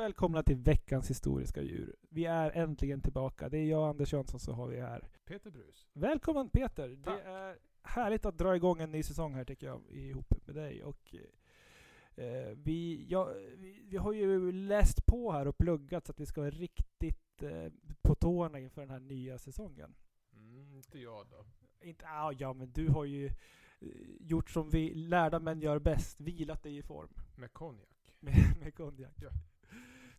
välkomna till veckans historiska djur. Vi är äntligen tillbaka. Det är jag, Anders Jönsson, så har vi här. Peter Brus. Välkommen Peter! Tack. Det är härligt att dra igång en ny säsong här tycker jag, ihop med dig. Och, eh, vi, ja, vi, vi har ju läst på här och pluggat så att vi ska vara riktigt eh, på tårna inför den här nya säsongen. Mm, inte jag då. Inte, ah, ja, men du har ju eh, gjort som vi lärda män gör bäst, vilat dig i form. Med konjak. med, med konjak. Ja.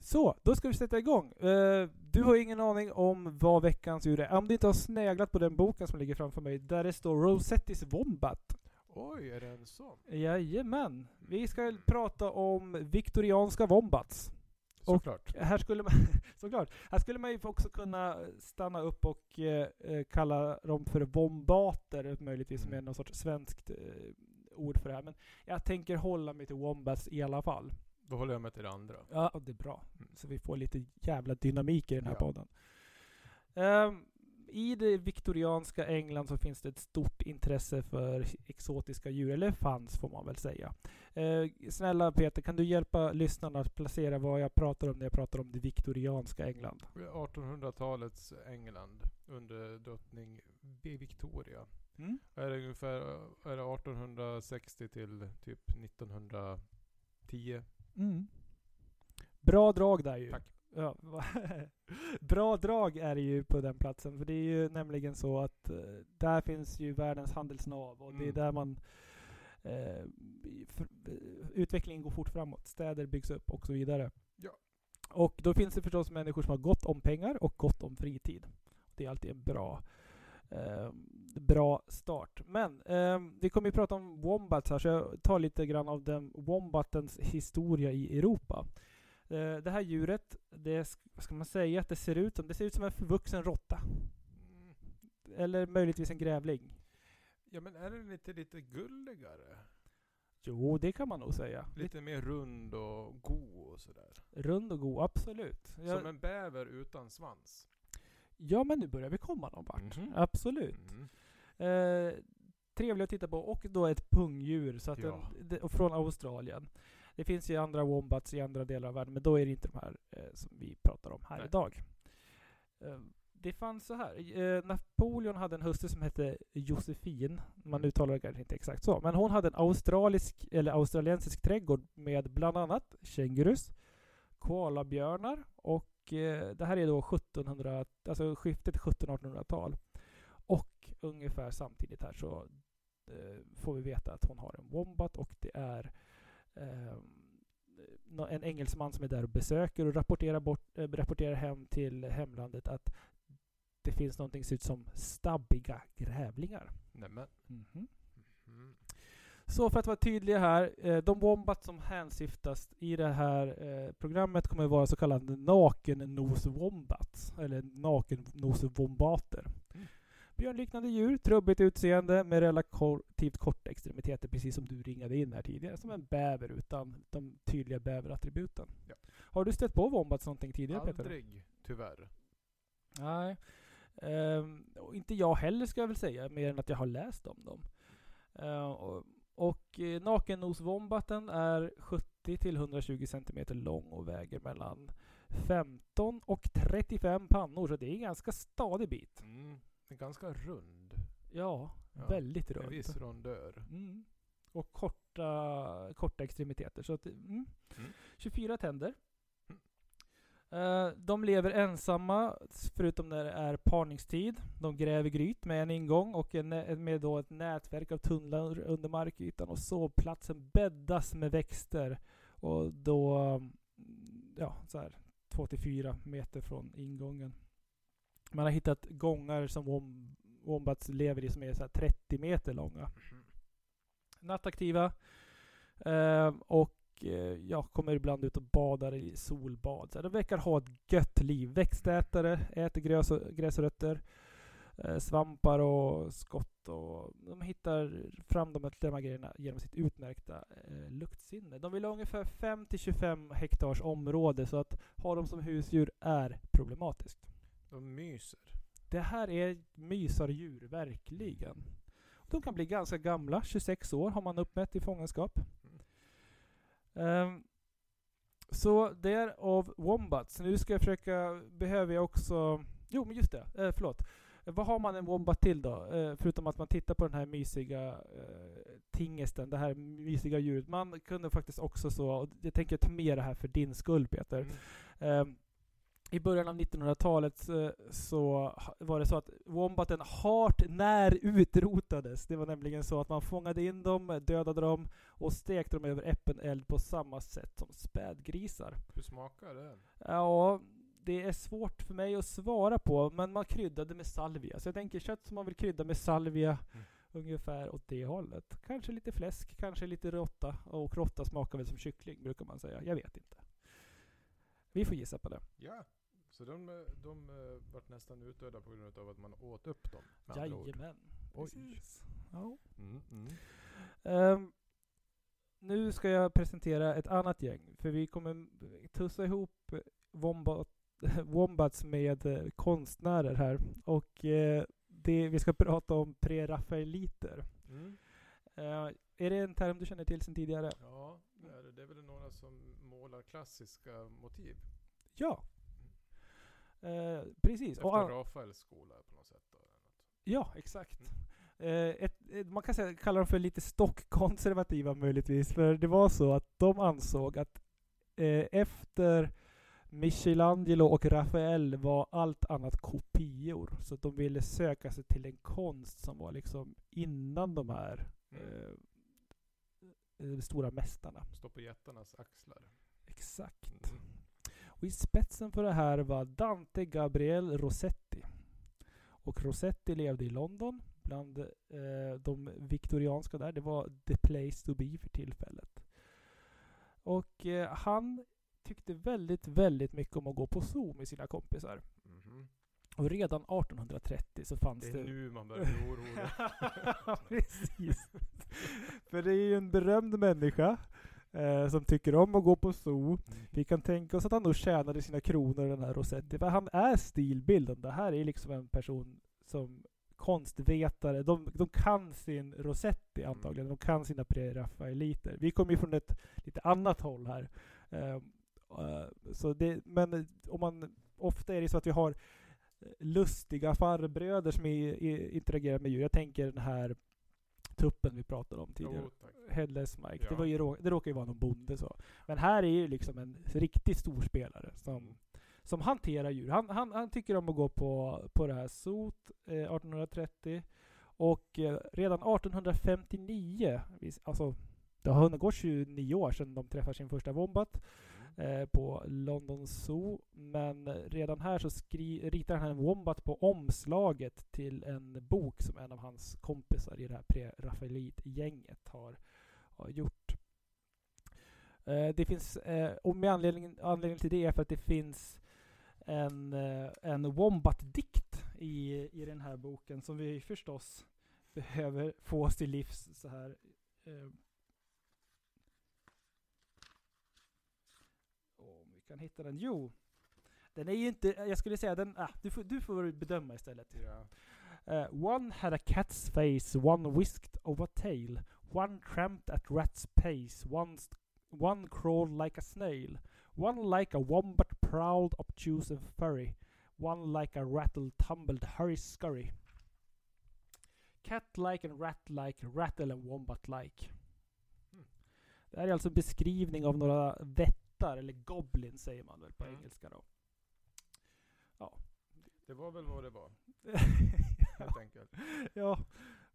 Så, då ska vi sätta igång. Eh, du har ingen aning om vad veckans djur är. Om du inte har sneglat på den boken som ligger framför mig, där det står Rosettis Wombat. Oj, är det en sån? Jajamän. Vi ska prata om viktorianska wombats. Och- Såklart. Här skulle man, såklart, här skulle man ju också kunna stanna upp och eh, eh, kalla dem för wombater, möjligtvis som är Mm. någon sorts svenskt eh, ord för det här. Men jag tänker hålla mig till wombats i alla fall. Då håller jag mig till det andra. Ja, det är bra. Mm. Så vi får lite jävla dynamik i den här Ja. podden. Ehm, I det viktorianska England så finns det ett stort intresse för exotiska djur, eller fanns får man väl säga. Eh, snälla Peter, kan du hjälpa lyssnarna att placera vad jag pratar om när jag pratar om det viktorianska England? 1800-talets England under drottning Victoria. Mm? Är det ungefär är det 1860 till typ 1910? Mm. Bra drag där ju. Tack. Ja, Bra drag är det ju på den platsen. För det är ju nämligen så att eh, där finns ju världens handelsnav och det är Mm. där man eh, för, eh, utvecklingen går fort framåt. Städer byggs upp och så vidare. Ja. Och då finns det förstås människor som har gott om pengar och gott om fritid. Det är alltid en bra eh, bra start. Men eh, vi kommer ju prata om wombats här, så jag tar lite grann av den wombatens historia i Europa. Eh, det här djuret, det, vad ska man säga att det ser ut som? Det ser ut som en förvuxen råtta. Mm. Eller möjligtvis en grävling. Ja men är den inte lite gulligare? Jo, det kan man nog säga. Lite mer rund och god och sådär. rund och god, absolut. Som Ja, en bäver utan svans. ja, men nu börjar vi komma någon vart. Mhm. Absolut. Mm. Eh, trevlig att titta på och då ett pungdjur så att Ja. den, från Australien. Det finns ju andra wombats i andra delar av världen men då är det inte de här eh, som vi pratar om här Nej. idag. Eh, det fanns så här. Eh, Napoleon hade en hustru som hette Josefin. Man Mm. uttalar det kanske inte exakt så. Men hon hade en australisk eller australiensisk trädgård med bland annat kängurus, koalabjörnar och eh, det här är då 1700, alltså skiftet 1700-1800-tal. Och ungefär samtidigt här så eh, får vi veta att hon har en wombat och det är eh, nå- en engelsman som är där och besöker och rapporterar, bort, eh, rapporterar hem till hemlandet att det finns någonting som ser ut som stabbiga grävlingar. Nämen. Mhm. Mm. Så för att vara tydliga här, eh, de wombat som hänsyftas i det här programmet kommer att vara så kallade nakennoswombats, eller nakennoswombater. Mm. Björnliknande djur, trubbigt utseende med relativt korta extremiteter, precis som du ringade in här tidigare. Som en bäver utan de tydliga bäverattributen. Ja. Har du stött på wombats någonting tidigare Peter? Aldrig, tyvärr. Nej. Ehm, och inte jag heller ska jag väl säga, mer än att jag har läst om dem. Ehm, och och eh, nakennoswombaten är 70 till 120 cm lång och väger mellan 15 och 35 pannor, så det är en ganska stadig bit. Mm. Ganska rund. Ja, Ja, väldigt En runt. viss rondör. Mm. Och korta, korta extremiteter. Så att, mm. Mm. 24 tänder. Mm. Eh, de lever ensamma, förutom när det är parningstid. De gräver gryt med en ingång och en, med då ett nätverk av tunnlar under markytan. Och sovplatsen bäddas med växter. Och då, mm, ja, så här 2-4 meter från ingången. Man har hittat gångar som wom, wombats lever i som är så här 30 meter långa Mhm. nattaktiva. Eh, och eh, ja, kommer ibland ut och badar i solbad. Så de verkar ha ett gött liv. Växtätare, äter gräs och, gräsrötter, eh, svampar och skott. Och de hittar fram de här grejerna genom sitt utmärkta eh, luktsinne. De vill ha ungefär 5-25 hektars område så att ha dem som husdjur är problematiskt. De myser. Det här är mysardjur, verkligen. De kan bli ganska gamla, 26 år har man uppmätt i fångenskap. Ehm, Så det är av Wombats. Nu ska jag försöka, behöver jag också, jo men just det, eh, förlåt. Vad har man en Wombat till då? Eh, förutom att man tittar på den här mysiga eh, tingesten, det här mysiga djuret. Man kunde faktiskt också så, jag tänker ta med det här för din skull Peter. Mm. Eh, I början av 1900-talet eh, så var det så att wombaten hart när utrotades. Det var nämligen så att man fångade in dem, dödade dem och stekte dem över öppen eld på samma sätt som spädgrisar. Hur smakar det? Ja, det är svårt för mig att svara på, men man kryddade med salvia. Så jag tänker kött som man vill krydda med salvia, Mm. ungefär åt det hållet. Kanske lite fläsk, kanske lite råtta. Och råtta smakar väl som kyckling, brukar man säga. Jag vet inte. Vi får gissa på det. Ja. Så de, de eh, vart nästan utdöda på grund av att man åt upp dem? Jajamän. Oj. Precis. Ja. Mm, mm. Ehm, nu ska jag presentera ett annat gäng, för vi kommer tussa ihop Wombat, Wombats med eh, konstnärer här. Och eh, det, vi ska prata om prerafaeliter. Mm. Eh, är det en term du känner till sedan tidigare? Ja, det är väl några som målar klassiska motiv. Ja. Eh, precis. Efter Och Rafaels skola på något sätt. Då. Ja, exakt. Eh, ett, ett, man kan säga, kalla dem för lite stockkonservativa möjligtvis. För det var så att de ansåg att eh, efter Michelangelo och Rafael var allt annat kopior. Så de ville söka sig till en konst som var liksom innan de här Mm. eh, eh, stora mästarna. Stå på jättarnas axlar. Exakt. Mm. Och i spetsen för det här var Dante Gabriel Rossetti. Och Rossetti levde i London bland eh, de viktorianska där. Det var the place to be för tillfället. Och eh, han tyckte väldigt, väldigt mycket om att gå på zoo med sina kompisar. Mhm. Och redan 1830 så fanns Det det... är nu man börjar bli orolig. Precis. För det är ju en berömd människa eh, som tycker om att gå på zoo. Vi kan tänka oss att han då tjänade sina kronor den här Rossetti. För han är stilbildande. Det här är liksom en person som konstvetare. De, de kan sin Rossetti antagligen. De kan sina prerafaeliter. Vi kommer ju från ett lite annat håll här. Eh, eh, så det, men om man, ofta är det så att vi har eh, lustiga farbröder som är, är, interagerar med djur. Jag tänker den här tuppen vi pratade om tidigare. Tack. Headless Mike. Det, Ja. var ju, det råkar ju vara någon bonde så. Men här är ju liksom en riktigt stor spelare som, som hanterar djur. Han, han, han tycker om att gå på, på det här sot eh, 1830. Och eh, redan 1859, vis- alltså det har hunnit gå 29 år sedan de träffar sin första wombat Mm eh, på London Zoo. Men redan här så skri- ritar han en wombat på omslaget till en bok som en av hans kompisar i det här pre-Rafaelit-gänget har, har gjort. Eh, det finns, eh, och med anledning, anledningen till det är för att det finns en, eh, en Wombat-dikt i, i den här boken som vi förstås behöver få oss till livs så här. Eh, om vi kan hitta den. Jo, den är ju inte, jag skulle säga den, ah, du, får, du får bedöma istället. Ja. Uh, one had a cat's face, one whisked of a tail, one tramped at rat's pace, one, one crawled like a snail, one like a wombat prowled obtuse and furry, one like a rattle tumbled hurry scurry. Cat-like and rat-like, rattle and wombat-like. Mm. Det här är alltså en beskrivning av några vättar, eller goblins säger man väl på Mm. engelska då. Det var väl vad det var, ja. helt enkelt. Ja,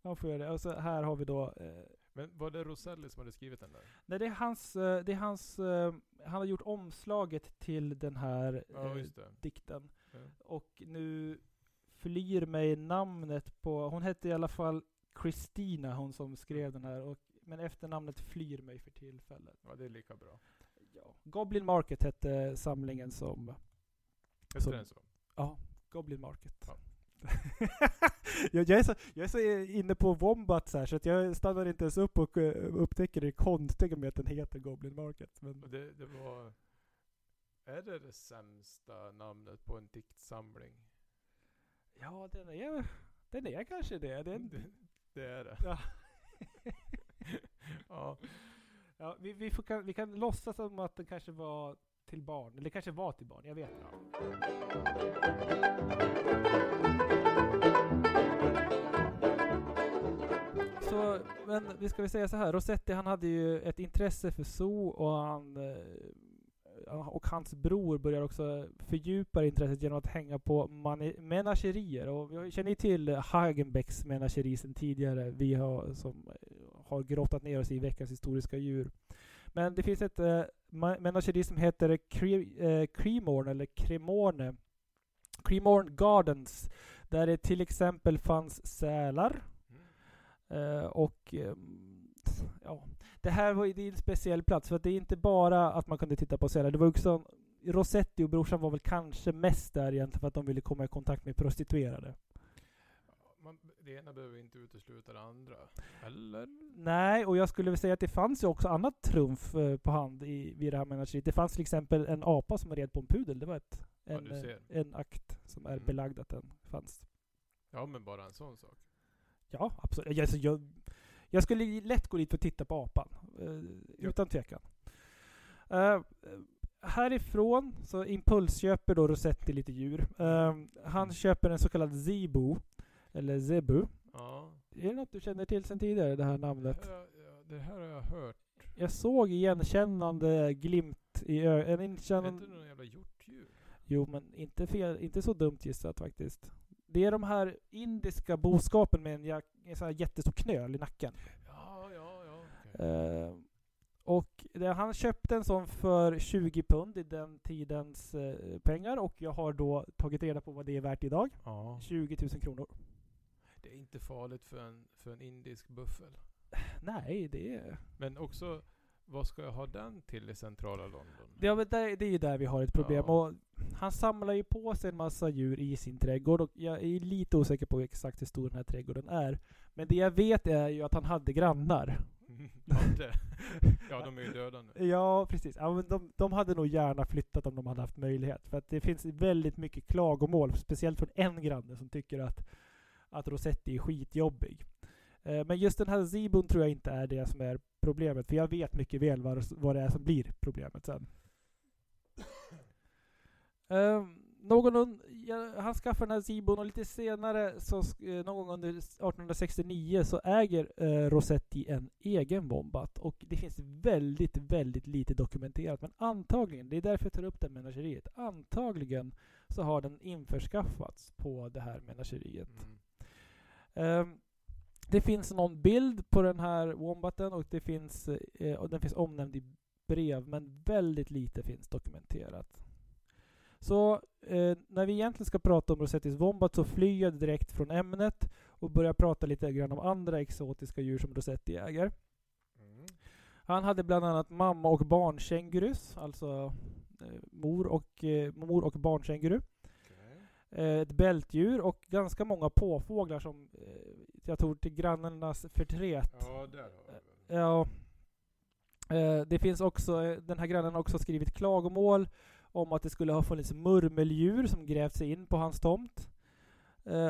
man får göra det. Och så här har vi då... Eh, Men var det Roselli som hade skrivit den där? nej, det är hans... Eh, det är hans eh, han har gjort omslaget till den här Ja, eh, just det. dikten. Ja. Och nu flyr mig namnet på... Hon hette i alla fall Christina, hon som skrev den här. Och, men efternamnet flyr mig för tillfället. Ja, det är lika bra. Ja. Goblin Market hette samlingen som... Så- den så? Ja, Goblin Market. Ja. jag, jag, är så, jag är så inne på Wombats här så att jag stannar inte ens upp och eh, upptäcker det konstiga med att den heter Goblin Market. Men det, det var... Är det det sämsta namnet på en diktsamling? ja, den är, den är kanske det. Den, Det, det är det. Ja. ja ja, vi, vi, får, kan, vi kan låtsas som att den kanske var till barn. Eller kanske var till barn, jag vet inte. Så, men vi ska väl säga så här. Rossetti han hade ju ett intresse för zoo och han eh, och hans bror börjar också fördjupa intresset genom att hänga på menagerier. Och vi känner ju till Hagenbecks menageri sedan tidigare. Vi har, som har grottat ner oss i veckans historiska djur. Men det finns ett eh, menageri som heter Cre eh, eller Cremorne. Cremorne Gardens. Där det till exempel fanns sälar. Mm. Eh, och eh, ja, det här var det är en speciell plats. För att det är inte bara att man kunde titta på sälar. Det var också Rossetti och brorsan var väl kanske mest där egentligen för att de ville komma i kontakt med prostituerade det ena behöver inte utesluta det andra. Eller? Nej, och jag skulle vilja säga att det fanns ju också annat trumf eh, på hand i, vid det här menageriet. Det fanns till exempel en apa som red på en pudel. Det var ett, en, ja, eh, en akt som är mm. belagd att den fanns. Ja, men bara en sån sak. Ja, absolut. Alltså, jag, jag skulle lätt gå dit för att titta på apan. Ja. Utan tvekan. Uh, härifrån så impulsköper då Rosetti lite djur. Uh, han mm. köper en så kallad Zebu eller Zebu. Ja. Är det något du känner till sedan tidigare, det här namnet? Det här, ja, det här har jag hört. Jag såg igenkännande glimt i ögonen. Igenkännande... Är inte någon jävla hjortdjur? Jo, men inte, fel, inte så dumt gissat faktiskt. Det är de här indiska boskapen med en, en sån här jättestor knöl i nacken. Ja, ja, ja. Okay. Uh, och det, han köpte en sån för 20 pund i den tidens uh, pengar och jag har då tagit reda på vad det är värt idag. Ja. 20 000 kronor. Det är inte farligt för en, för en indisk buffel. Nej, det är... Men också, vad ska jag ha den till i centrala London? Ja, men det, det är ju där vi har ett problem. Ja. Och han samlar ju på sig en massa djur i sin trädgård och jag är lite osäker på exakt hur stor den här trädgården är. Men det jag vet är ju att han hade grannar. ja, de är ju döda nu. Ja, precis. Ja, men de, de hade nog gärna flyttat om de hade haft möjlighet. För att det finns väldigt mycket klagomål, speciellt från en granne som tycker att att Rosetti är skitjobbig. Eh, men just den här Zibon tror jag inte är det som är problemet, för jag vet mycket väl vad, vad det är som blir problemet sen. Um, någon, ja, han skaffar den här Zibon och lite senare, så, eh, någon gång under 1869, så äger eh, Rosetti en egen bombat. Och det finns väldigt, väldigt lite dokumenterat. Men antagligen, det är därför jag tar upp det menageriet, antagligen så har den införskaffats på det här menageriet. Mm. Um, det finns någon bild på den här Wombaten och, det finns, eh, och den finns omnämnd i brev, men väldigt lite finns dokumenterat. Så eh, när vi egentligen ska prata om Rosettis Wombat så flyr jag direkt från ämnet och börjar prata lite grann om andra exotiska djur som Rosetti äger. Mm. Han hade bland annat mamma och barnkängurus, alltså eh, mor och, eh, mor och barnkänguru. Eh, ett bältdjur och ganska många påfåglar som eh, jag tror till grannarnas förtret. Ja, där har vi Ja. Eh, det finns också, den här grannen har också skrivit klagomål om att det skulle ha funnits murmeldjur som grävt sig in på hans tomt.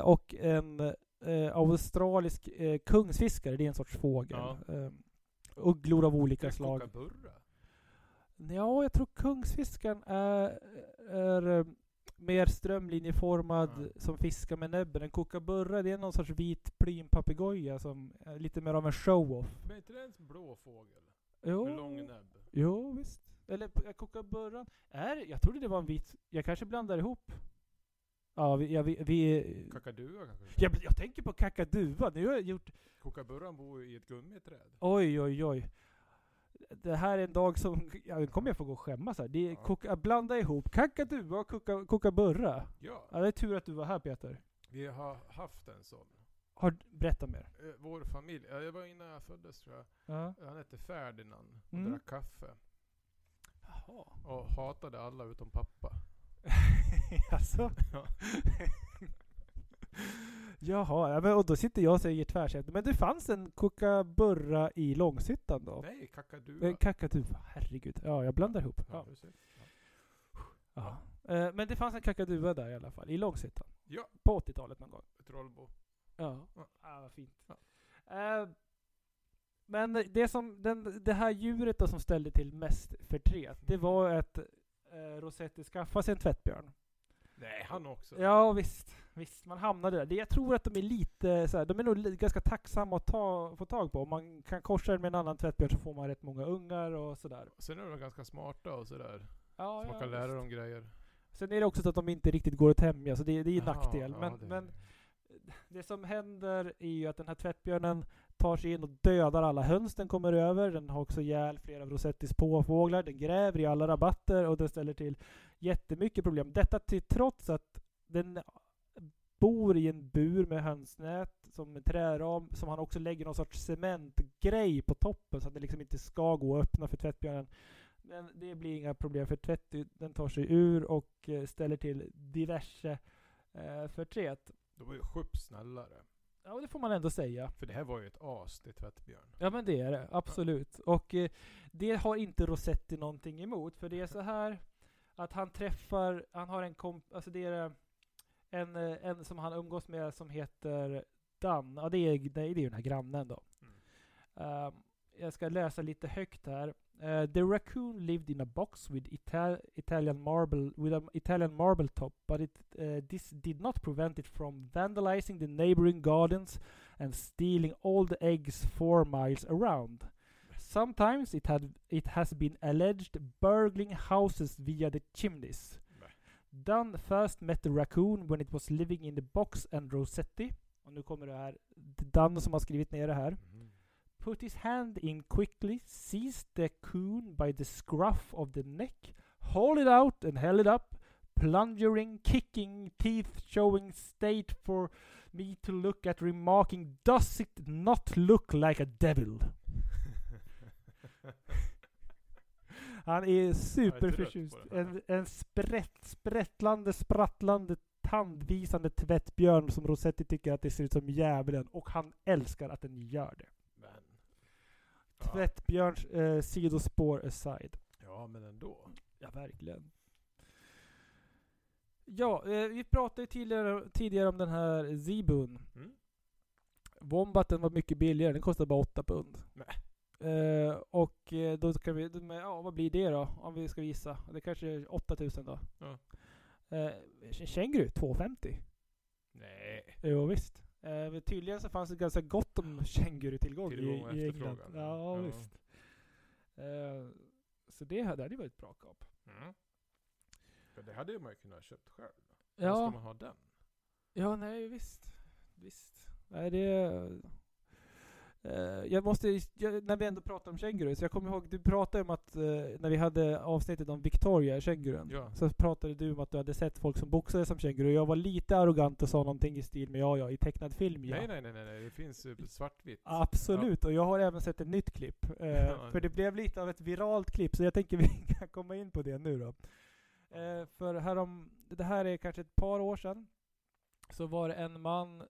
och en australisk kungsfiskare, det är en sorts fågel. Ja. ugglor av olika slag. Ja, jag tror kungsfiskaren är, är mer strömlinjeformad mm. som fiskar med näbben. En kookaburra det är någon sorts vit plynpapegoja som är lite mer av en show-off. Men är inte det en blå fågel? Jo. Med lång näbb? Jo, visst. Eller kookaburran. Är Jag trodde det var en vit... Jag kanske blandar ihop. Ja, vi... Ja, vi, vi kakadua kanske? Jag, jag tänker på kakadua. Nu har jag gjort... Kookaburran bor i ett gummiträd. Oj, oj, oj det här är en dag som, ja, nu kommer jag få gå och skämmas här. Det är ja. koka, blanda ihop kakadua och koka, kookaburra. Ja. ja. Det är tur att du var här Peter. Vi har haft en sån. Har, berätta mer. Eh, vår familj, ja, det var innan jag föddes tror jag. Ja. Han hette Ferdinand och mm. drack kaffe. Jaha. Och hatade alla utom pappa. alltså? ja. Jaha, ja, men, och då sitter jag och säger tvärsäte. Men det fanns en kookaburra i Långshyttan då? Nej, kakadua. Eh, kakadua, herregud. Ja, jag blandar ihop. Ja, ja. ja. Eh, men det fanns en kakadua där i alla fall, i Långshyttan. Ja. På 80-talet någon gång. Trollbo. Ja. ja. Ah, vad fint. Eh, men det, som, den, det här djuret då som ställde till mest förtret, det var ett eh, Rosetti skaffa sig en tvättbjörn. Nej, han också. Ja visst, visst. Man hamnade där. Det, jag tror att de är lite så här, de är nog ganska tacksamma att ta, få tag på. Om man kan korsa det med en annan tvättbjörn så får man rätt många ungar och sådär. Sen är de ganska smarta och sådär. Ja, så ja, man kan lära dem grejer. Sen är det också så att de inte riktigt går att tämja, så det, det är en nackdel. Ja, men, det. men det som händer är ju att den här tvättbjörnen tar sig in och dödar alla höns den kommer över. Den har också ihjäl flera av Rosettis påfåglar. Den gräver i alla rabatter och den ställer till jättemycket problem. Detta till trots att den bor i en bur med hönsnät som en träram som han också lägger någon sorts cementgrej på toppen så att det liksom inte ska gå att öppna för tvättbjörnen. Men det blir inga problem för tvätt, den tar sig ur och eh, ställer till diverse eh, förtret. De var ju sjukt snällare. Ja, det får man ändå säga. För det här var ju ett as till tvättbjörn. Ja, men det är det. Absolut. Ja. Och eh, det har inte Rosetti någonting emot. För det är så här att han träffar, han har en komp, alltså det är en, eh, en som han umgås med som heter Dan. Ja, det är, det är den här grannen då. Mm. Um, jag ska läsa lite högt här. Uh, the raccoon lived in a box with Ital Italian marble with an Italian marble top, but it uh, this did not prevent it from vandalizing the neighboring gardens and stealing all the eggs four miles around. Sometimes it had it has been alleged burgling houses via the chimneys. Dunn first met the raccoon when it was living in the box and Rossetti. Och nu kommer det här. Dunn som har skrivit ner det här. Mm. Put his hand in quickly, seized the coon by the scruff of the neck, hauled it out and held it up, plunging, kicking, teeth showing state for me to look at, remarking, Does it not look like a devil? Han är superförtjust. En, en sprätt, sprättlande, sprattlande, tandvisande tvättbjörn som Rosetti tycker att det ser ut som djävulen. Och han älskar att den gör det. Men, ja. Tvättbjörns eh, sidospår aside. Ja, men ändå. Ja, verkligen. Ja, eh, vi pratade tidigare, tidigare om den här Zibun. Mm. Wombaten var mycket billigare. Den kostade bara 8 pund. Nej. Uh, och uh, då kan vi, ja vad blir det då? Om vi ska visa. Det kanske är 8000 då. Ja. Uh, känguru, 250. Nej. Jo visst. Uh, tydligen så fanns det ganska gott om kängurutillgång i, i England. Ja, ja. visst. Uh, så det hade ju varit ett bra kap. Mm. För det hade man ju kunnat köpt själv. Ja. Ska man ha den? Ja, nej visst. Visst. Nej, det... Uh, jag måste, jag, när vi ändå pratar om känguru, så jag kommer ihåg, du pratade om att uh, när vi hade avsnittet om Victoria, kängurun, ja. så pratade du om att du hade sett folk som boxade som känguru. Jag var lite arrogant och sa någonting i stil med ja, ja, i tecknad film ja. Nej, nej, nej, nej, det finns svartvitt. Absolut, ja. och jag har även sett ett nytt klipp. Ja. För det blev lite av ett viralt klipp, så jag tänker vi kan komma in på det nu då. för härom, det här är kanske ett par år sedan, så var det en man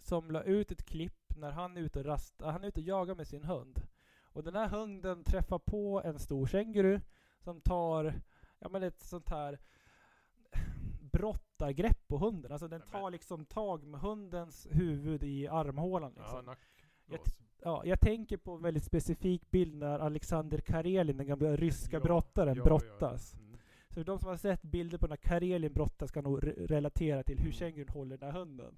som la ut ett klipp när han är ute och rastar, han är ute och jagar med sin hund. Och den här hunden träffar på en stor känguru som tar, ja men ett sånt här brottargrepp på hunden. Alltså den tar liksom tag med hundens huvud i armhålan. Liksom. Ja, jag, ja, jag tänker på en väldigt specifik bild när Alexander Karelin, den gamla ryska ja, brottaren, ja, brottas. Ja, mm. Så de som har sett bilder på när Karelin brottas kan nog relatera till hur mm. kängurun håller den här hunden.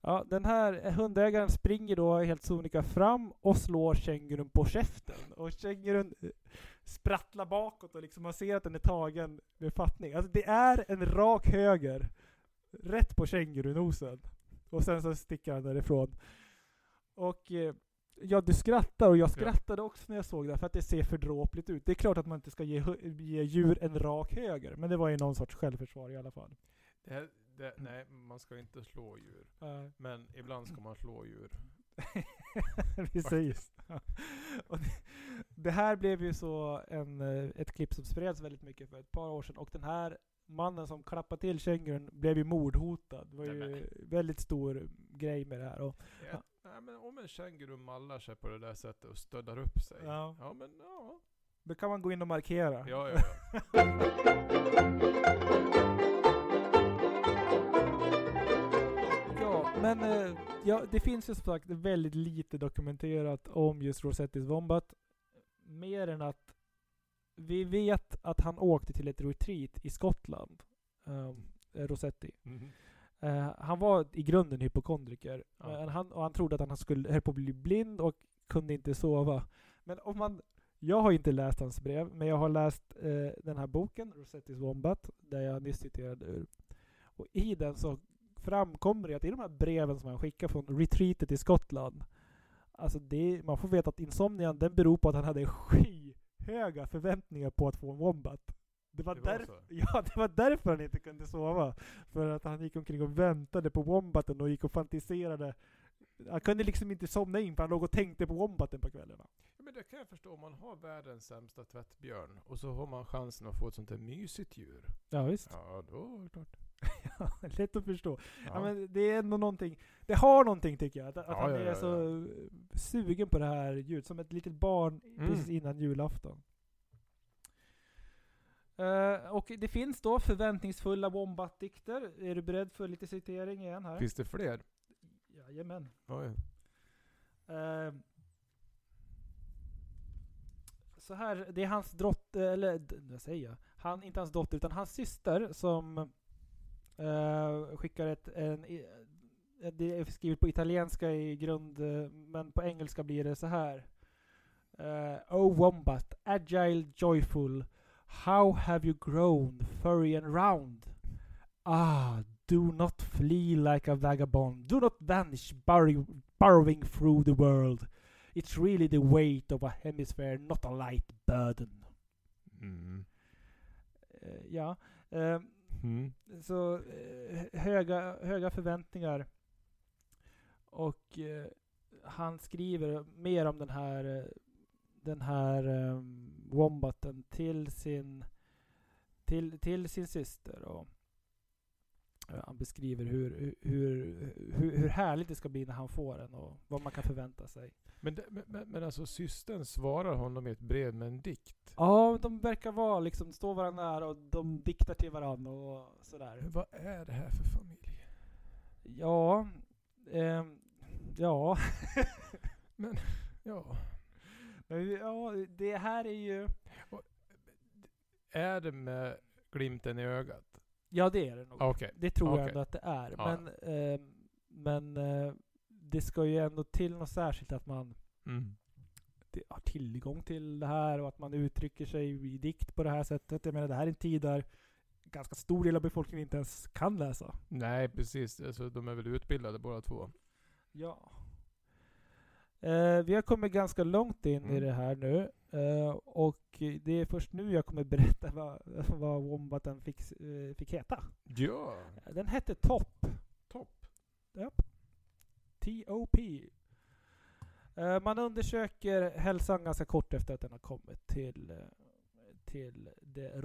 Ja, den här hundägaren springer då helt sonika fram och slår kängurun på käften. Och kängurun eh, sprattlar bakåt och liksom man ser att den är tagen med fattning. Alltså det är en rak höger. Rätt på kängurunosen. Och sen så sticker han därifrån. Och eh, ja, du skrattar och jag skrattade också när jag såg det för att det ser fördråpligt ut. Det är klart att man inte ska ge, ge djur en rak höger, men det var ju någon sorts självförsvar i alla fall. Det här, det, nej, man ska inte slå djur. Nej. Men ibland ska man slå djur. Precis. och det, det, här blev ju så en, eh, ett klipp som spreds väldigt mycket för ett par år sedan. Och den här mannen som klappade till kängurun blev ju mordhotad. Det var ju nej, väldigt stor grej med det här. Och, ja, Nej, men om en känguru mallar sig på det där sättet och stöddar upp sig. Ja. ja men ja. Då kan man gå in och markera. Ja, ja, ja. Men eh, ja, det finns ju som sagt väldigt lite dokumenterat om just Rosettis Wombat. Mer än att vi vet att han åkte till ett retreat i Skottland. Um, Rossetti. Mm. Uh, han var i grunden hypokondriker. Ja. Han, och han trodde att han skulle, höll på att bli blind och kunde inte sova. Men om man... Jag har inte läst hans brev, men jag har läst uh, den här boken, Rossettis Wombat, där jag nyss citerade ur. Och i den så framkommer det att i de här breven som han skickar från retreatet i Skottland, alltså det, man får veta att insomnian den beror på att han hade skyhöga förväntningar på att få en Wombat. Det var, det var där, ja, det var därför han inte kunde sova. För att han gick omkring och väntade på Wombaten och gick och fantiserade. Han kunde liksom inte somna in för han låg och tänkte på Wombaten på kvällarna. Ja, men det kan jag förstå. Om man har världens sämsta tvättbjörn och så har man chansen att få ett sånt här mysigt djur. Ja visst. Ja, då är det klart. Ja, lätt att förstå. Ja. ja. men det är ändå någonting. Det har någonting tycker jag. Att, att ja, han är så sugen på det här djuret. Som ett litet barn mm. precis innan julafton. Uh, och det finns då förväntningsfulla Wombat-dikter. Är du beredd för lite citering igen här? Finns det fler? Jajamän. Oj. Uh, så här, det är hans dotter, eller vad säger jag? Han, inte hans dotter, utan hans syster som uh, skickar ett, en, det är skrivet på italienska i grund, men på engelska blir det så här. Uh, oh Wombat, agile, joyful, How have you grown, furry and round? Ah, do not flee like a vagabond. Do not vanish, burrow, burrowing through the world. It's really the weight of a hemisphere, not a light burden. Mm. Uh, ja. Uh, mm. Så eh, höga, höga förväntningar. Och eh, han skriver mer om den här eh, den här um, Wombaten till sin, till, till sin syster. Och, han beskriver hur, hur, hur, hur härligt det ska bli när han får den och vad man kan förvänta sig. Men, det, men, men alltså systern svarar honom i ett brev med en dikt? Ja, de verkar vara liksom, stå varandra nära och de diktar till varandra och sådär. Men vad är det här för familj? Ja, eh, ja. men, ja. Ja, det här är ju... Är det med glimten i ögat? Ja, det är det nog. Okay. Det tror okay. jag ändå att det är. Ja. Men, eh, men eh, det ska ju ändå till något särskilt att man mm. har tillgång till det här och att man uttrycker sig i dikt på det här sättet. Jag menar, det här är en tid där ganska stor del av befolkningen inte ens kan läsa. Nej, precis. Alltså, de är väl utbildade båda två. Ja. Uh, vi har kommit ganska långt in mm. i det här nu. Uh, och det är först nu jag kommer berätta vad, vad Wombaten fick, uh, fick heta. Ja. Den hette Topp. Topp? Japp. T-O-P. man undersöker hälsan ganska kort efter att den har kommit till, till det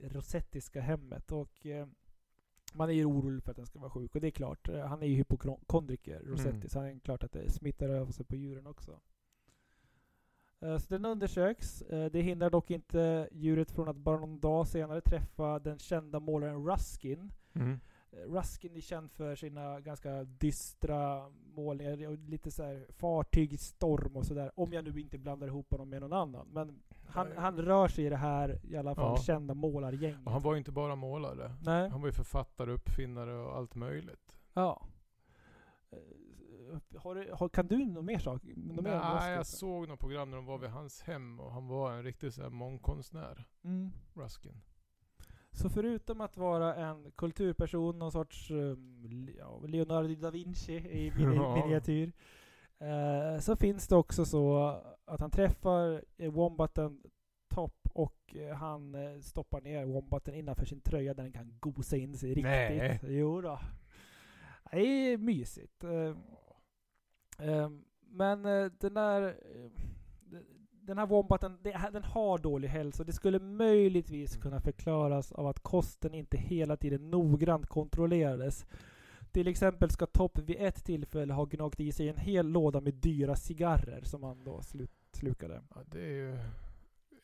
rosettiska hemmet. Och man är ju orolig för att den ska vara sjuk. Och det är klart, eh, han är ju hypokondriker, Rossetti, mm. så det är klart att det smittar över sig på djuren också. Så den undersöks. Det hindrar dock inte djuret från att bara någon dag senare träffa den kända målaren Ruskin. Mm. Ruskin är känd för sina ganska dystra målningar, och lite så här fartygsstorm och sådär. Om jag nu inte blandar ihop honom med någon annan. Men han, han rör sig i det här i alla fall ja. kända målargänget. Och han var ju inte bara målare. Nej. Han var ju författare, uppfinnare och allt möjligt. Ja. Eh, har du, har, kan du något mer sak? Något Nej, mer jag såg något program när de var vid hans hem och han var en riktig så här mångkonstnär. Mm. Ruskin. Så förutom att vara en kulturperson, någon sorts um, Leonardo da Vinci i miniatyr, uh, så finns det också så att han träffar Wombaten Topp och han stoppar ner Wombaten innanför sin tröja där den kan gosa in sig riktigt. Nej. Jo då. Det är mysigt. men den där den här Wombaten, den har dålig hälsa. Det skulle möjligtvis kunna förklaras av att kosten inte hela tiden noggrant kontrollerades. Till exempel ska Topp vid ett tillfälle ha gnagt i sig en hel låda med dyra cigarrer som han då slu slukade. Ja, det är ju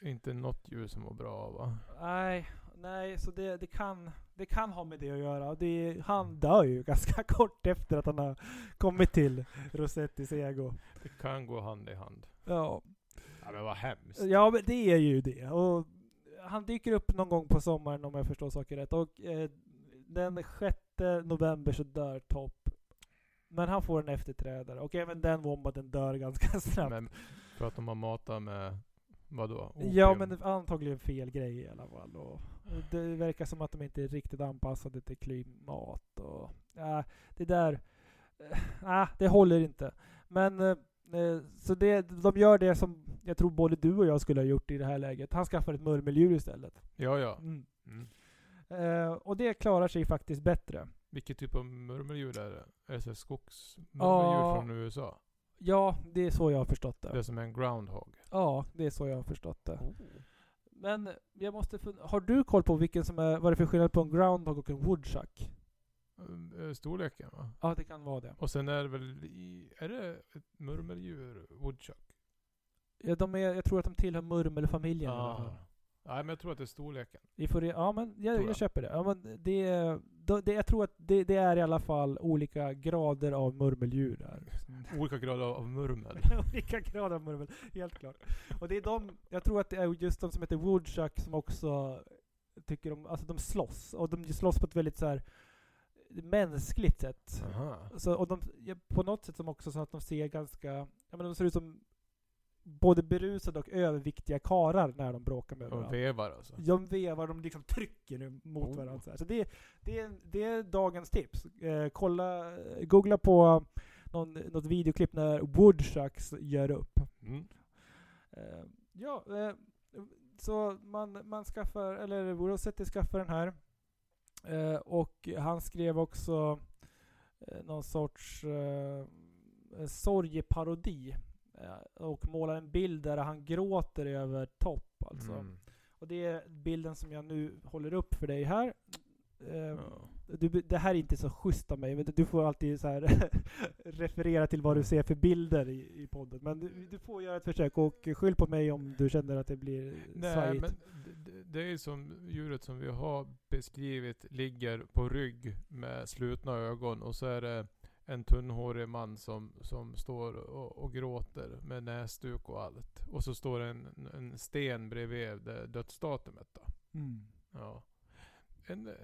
inte något djur som mår bra va? Nej, nej, så det, det, kan, det kan ha med det att göra. Det, han dör ju ganska kort efter att han har kommit till Rosettis ego. Det kan gå hand i hand. Ja. Ja men vad hemskt. Ja men det är ju det. Och han dyker upp någon gång på sommaren om jag förstår saker rätt. Och eh, den 6 november så dör Topp. Men han får en efterträdare. Och även den Wombaten dör ganska snabbt. Men för att de har matat med vadå? Opium? Ja men antagligen fel grej i alla fall. Och det verkar som att de inte är riktigt anpassade till klimat och... Ja, det där... Ja, det håller inte. Men... Eh, så det, de gör det som jag tror både du och jag skulle ha gjort i det här läget. Han skaffar ett murmeldjur istället. Ja, ja. Mm. Mm. Uh, och det klarar sig faktiskt bättre. Vilket typ av murmeldjur är det? Är det skogsmurmeldjur uh, från USA? Ja, det är så jag har förstått det. Det är som en groundhog? Ja, det är så jag har förstått det. Oh. Men jag måste Har du koll på vilken som är, vad det är för skillnad på en groundhog och en woodchuck? Eh, storleken va? Ja, det kan vara det. Och sen är det väl i, är det ett murmeldjur, woodchuck? Ja, de är, jag tror att de tillhör murmelfamiljen. Ah. Nej, men jag tror att det är storleken. Vi får, ja, men jag, jag. jag köper det. Ja, men det, det. Jag tror att det, det, är i alla fall olika grader av murmeldjur där. olika grader av murmel? olika grader av murmel, helt klart. Och det är de, jag tror att det är just de som heter woodchuck som också tycker om, alltså de slåss. Och de slåss på ett väldigt så här mänskligt sätt. Så, och de, på något sätt som också så att de ser ganska, ja men de ser ut som både berusade och överviktiga karar när de bråkar med varandra. De vevar alltså? De vevar, de liksom trycker nu mot oh. varandra. Så, så det, det, det är dagens tips. Eh, kolla, googla på någon, något videoklipp när Woodchucks gör upp. Mm. Eh, ja, eh, så man, man skaffar, eller Worosetti skaffar den här. Eh, och han skrev också eh, någon sorts eh, sorgeparodi Eh, och målar en bild där han gråter över topp alltså. Mm. Och det är bilden som jag nu håller upp för dig här. Uh, ja. du, det här är inte så schysst av mig, men du får alltid så här referera till vad du ser för bilder i, i podden. Men du, du, får göra ett försök och skyll på mig om du känner att det blir Nej, svajigt. men det, det är som djuret som vi har beskrivit ligger på rygg med slutna ögon och så är det en tunnhårig man som, som står och, och gråter med näsduk och allt. Och så står en, en sten bredvid det dödsdatumet då. Mm. Ja. En,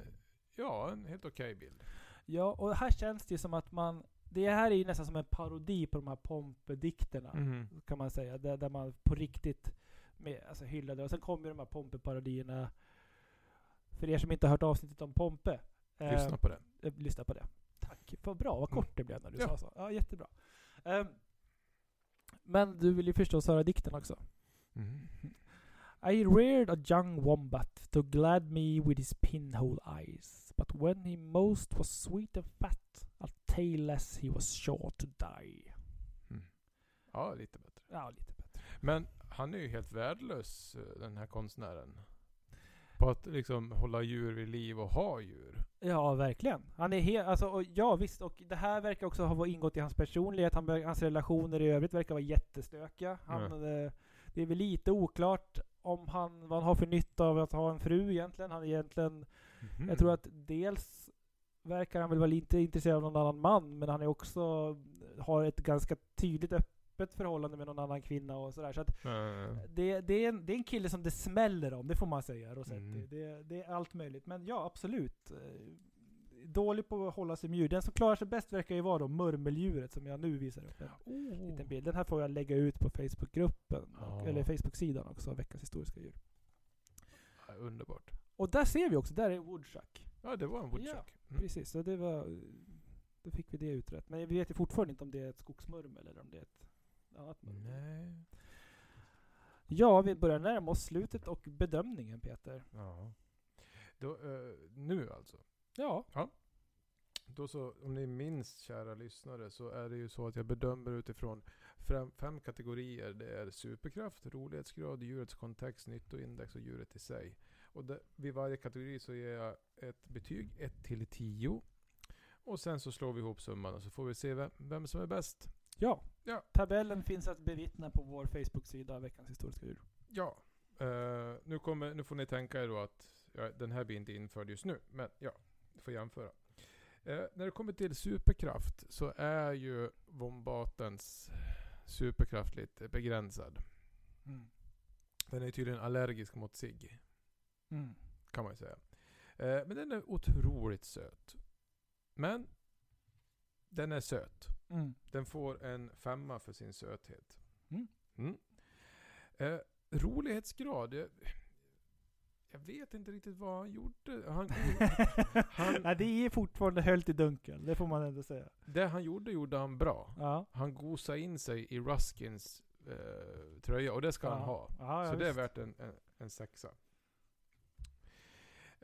ja, en helt okej okay bild. Ja, och här känns det som att man det här är ju nästan som en parodi på de här Pompe-dikterna, mm. kan man säga. Där, där man på riktigt med, alltså hyllade Och sen kommer de här Pompe-parodierna. För er som inte har hört avsnittet om Pompe. Lyssna eh, på det. Eh, lyssna på det. Vad bra, vad kort det blev när du ja. sa så. Ja, jättebra. Um, men du vill ju förstås höra dikten också. Mm. I reared a young wombat to glad me with his pinhole eyes. But when he most was sweet and fat, a tailless he was sure to die. Mm. Ja, lite bättre. Ja, lite bättre. Men han är ju helt värdelös, eh, den här konstnären. På att liksom hålla djur vid liv och ha djur. Ja, verkligen. Han är helt, alltså, och, ja visst, och det här verkar också ha ingått i hans personlighet. Han, hans relationer i övrigt verkar vara jättestökiga. Han, mm. det är väl lite oklart om han, vad han har för nytta av att ha en fru egentligen. Han är egentligen, mm. jag tror att dels verkar han väl vara lite intresserad av någon annan man, men han är också, har ett ganska tydligt öppet förhållande med någon annan kvinna och sådär. Så att mm. det, det, är en, det är en kille som det smäller om, det får man säga, Rosetti. Mm. Det, det, är allt möjligt. Men ja, absolut. Dålig på att hålla sig mjuk. Den som klarar sig bäst verkar ju vara då murmeldjuret som jag nu visar upp en oh. liten bild. Den här får jag lägga ut på Facebookgruppen, oh. eller Facebook-sidan också, Veckans Historiska Djur. Ja, underbart. Och där ser vi också, där är Woodchuck. Ja, det var en Woodchuck. Ja, mm. precis. Så det var... Då fick vi det utrett. Men vi vet ju fortfarande inte om det är ett skogsmurmel eller om det är ett annat. Nej. Ja, vi börjar närma oss slutet och bedömningen Peter. Ja. Då, uh, nu alltså? Ja. ja. Då så, om ni minns kära lyssnare, så är det ju så att jag bedömer utifrån fem, fem kategorier. Det är superkraft, rolighetsgrad, djurets kontext, nyttoindex och djuret i sig. Och det, vid varje kategori så ger jag ett betyg, 1 till 10. Och sen så slår vi ihop summan och så får vi se vem, vem som är bäst. Ja. Ja. Tabellen finns att bevittna på vår Facebook-sida Veckans Historiska Djur. Ja. Uh, nu, kommer, nu får ni tänka er då att ja, den här blir inte införd just nu. Men ja, ni får jämföra. Uh, när det kommer till superkraft så är ju Vombatens superkraft lite begränsad. Mm. Den är tydligen allergisk mot cigg. Mm. Kan man ju säga. Eh, men den är otroligt söt. Men den är söt. Mm. Den får en femma för sin söthet. Mm. Mm. Eh, rolighetsgrad. Jag, jag vet inte riktigt vad han gjorde. Han, han- Nej, det är fortfarande höljt i dunkel, det får man ändå säga. det han gjorde, gjorde han bra. Ja. Han gosade in sig i Ruskins eh, tröja och det ska han Ja. ha. Ja, Så det är värt en, en, en sexa.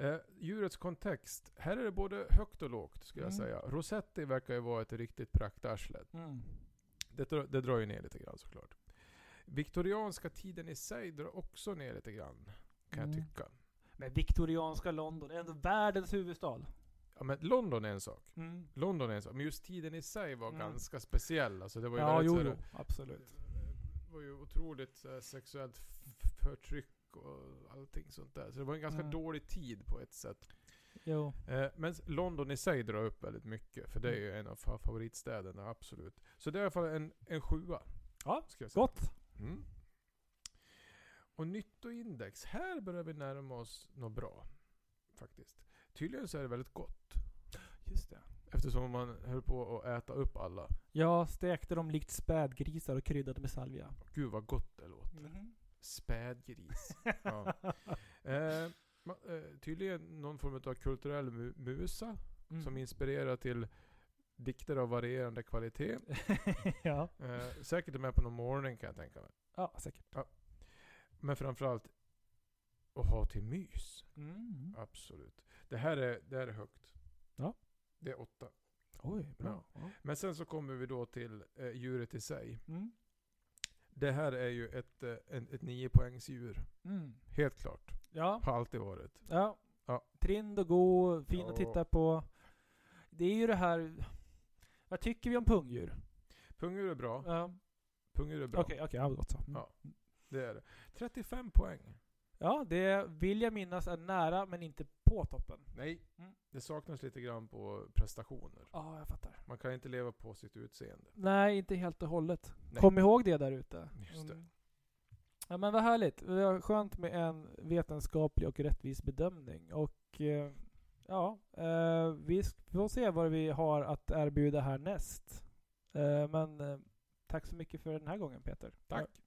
Eh, djurets kontext. Här är det både högt och lågt skulle jag Mm. säga. Rosetti verkar ju vara ett riktigt praktarsle. Mm. Det, drar- det drar ju ner lite grann såklart. Viktorianska tiden i sig drar också ner lite grann. Kan Mm. jag tycka. Men viktorianska London är ändå världens huvudstad. Ja men London är en sak. Mm. London är en sak. Men just tiden i sig var Mm. ganska speciell. Alltså det var ju Ja, väldigt jo, så här- jo, absolut. Det var ju otroligt så här, sexuellt f- och allting sånt där. Så det var en ganska Mm. dålig tid på ett sätt. Jo. Eh, men London i sig drar upp väldigt mycket. För det är ju en av fa- favoritstäderna, absolut. Så det är i alla fall en, en sjua. Ja, ska jag säga. gott. Mm. Och nyttoindex. Här börjar vi närma oss något bra. Faktiskt. Tydligen så är det väldigt gott. Just det. Eftersom man höll på att äta upp alla. Jag stekte dem likt spädgrisar och kryddade med salvia. Gud vad gott det låter. Mhm. Spädgris. Ja. Eh, ma- eh, tydligen någon form av kulturell mu- musa Mm. som inspirerar till dikter av varierande kvalitet. ja. Eh, säkert är med på någon morgon kan jag tänka mig. ja, säkert. Men framförallt att ha till mys. Mm. Absolut. Det här är, det här är högt. Ja. Det är åtta. Oj, bra. Ja. Men sen så kommer vi då till eh, djuret i sig. Mm. Det här är ju ett, eh, ett nio poängsdjur. Mm. Helt klart. Ja. Har alltid varit. Ja. Ja. Trind och god, fin att Ja. titta på. Det är ju det här... Vad tycker vi om pungdjur? Pungdjur är bra. Ja. Pungdjur är bra. Okej, okej, ja, gott så. Mm. Ja. Det är det. 35 poäng. Ja, det vill jag minnas är nära, men inte på toppen. Nej. Mm. Det saknas lite grann på prestationer. Ja, jag fattar. Man kan inte leva på sitt utseende. Nej, inte helt och hållet. Nej. Kom ihåg det där ute. Just det. Mm. Ja men vad härligt. Det var skönt med en vetenskaplig och rättvis bedömning. Och eh, ja, eh, vi sk- får se vad vi har att erbjuda härnäst. Eh, men eh, tack så mycket för den här gången Peter. Tack.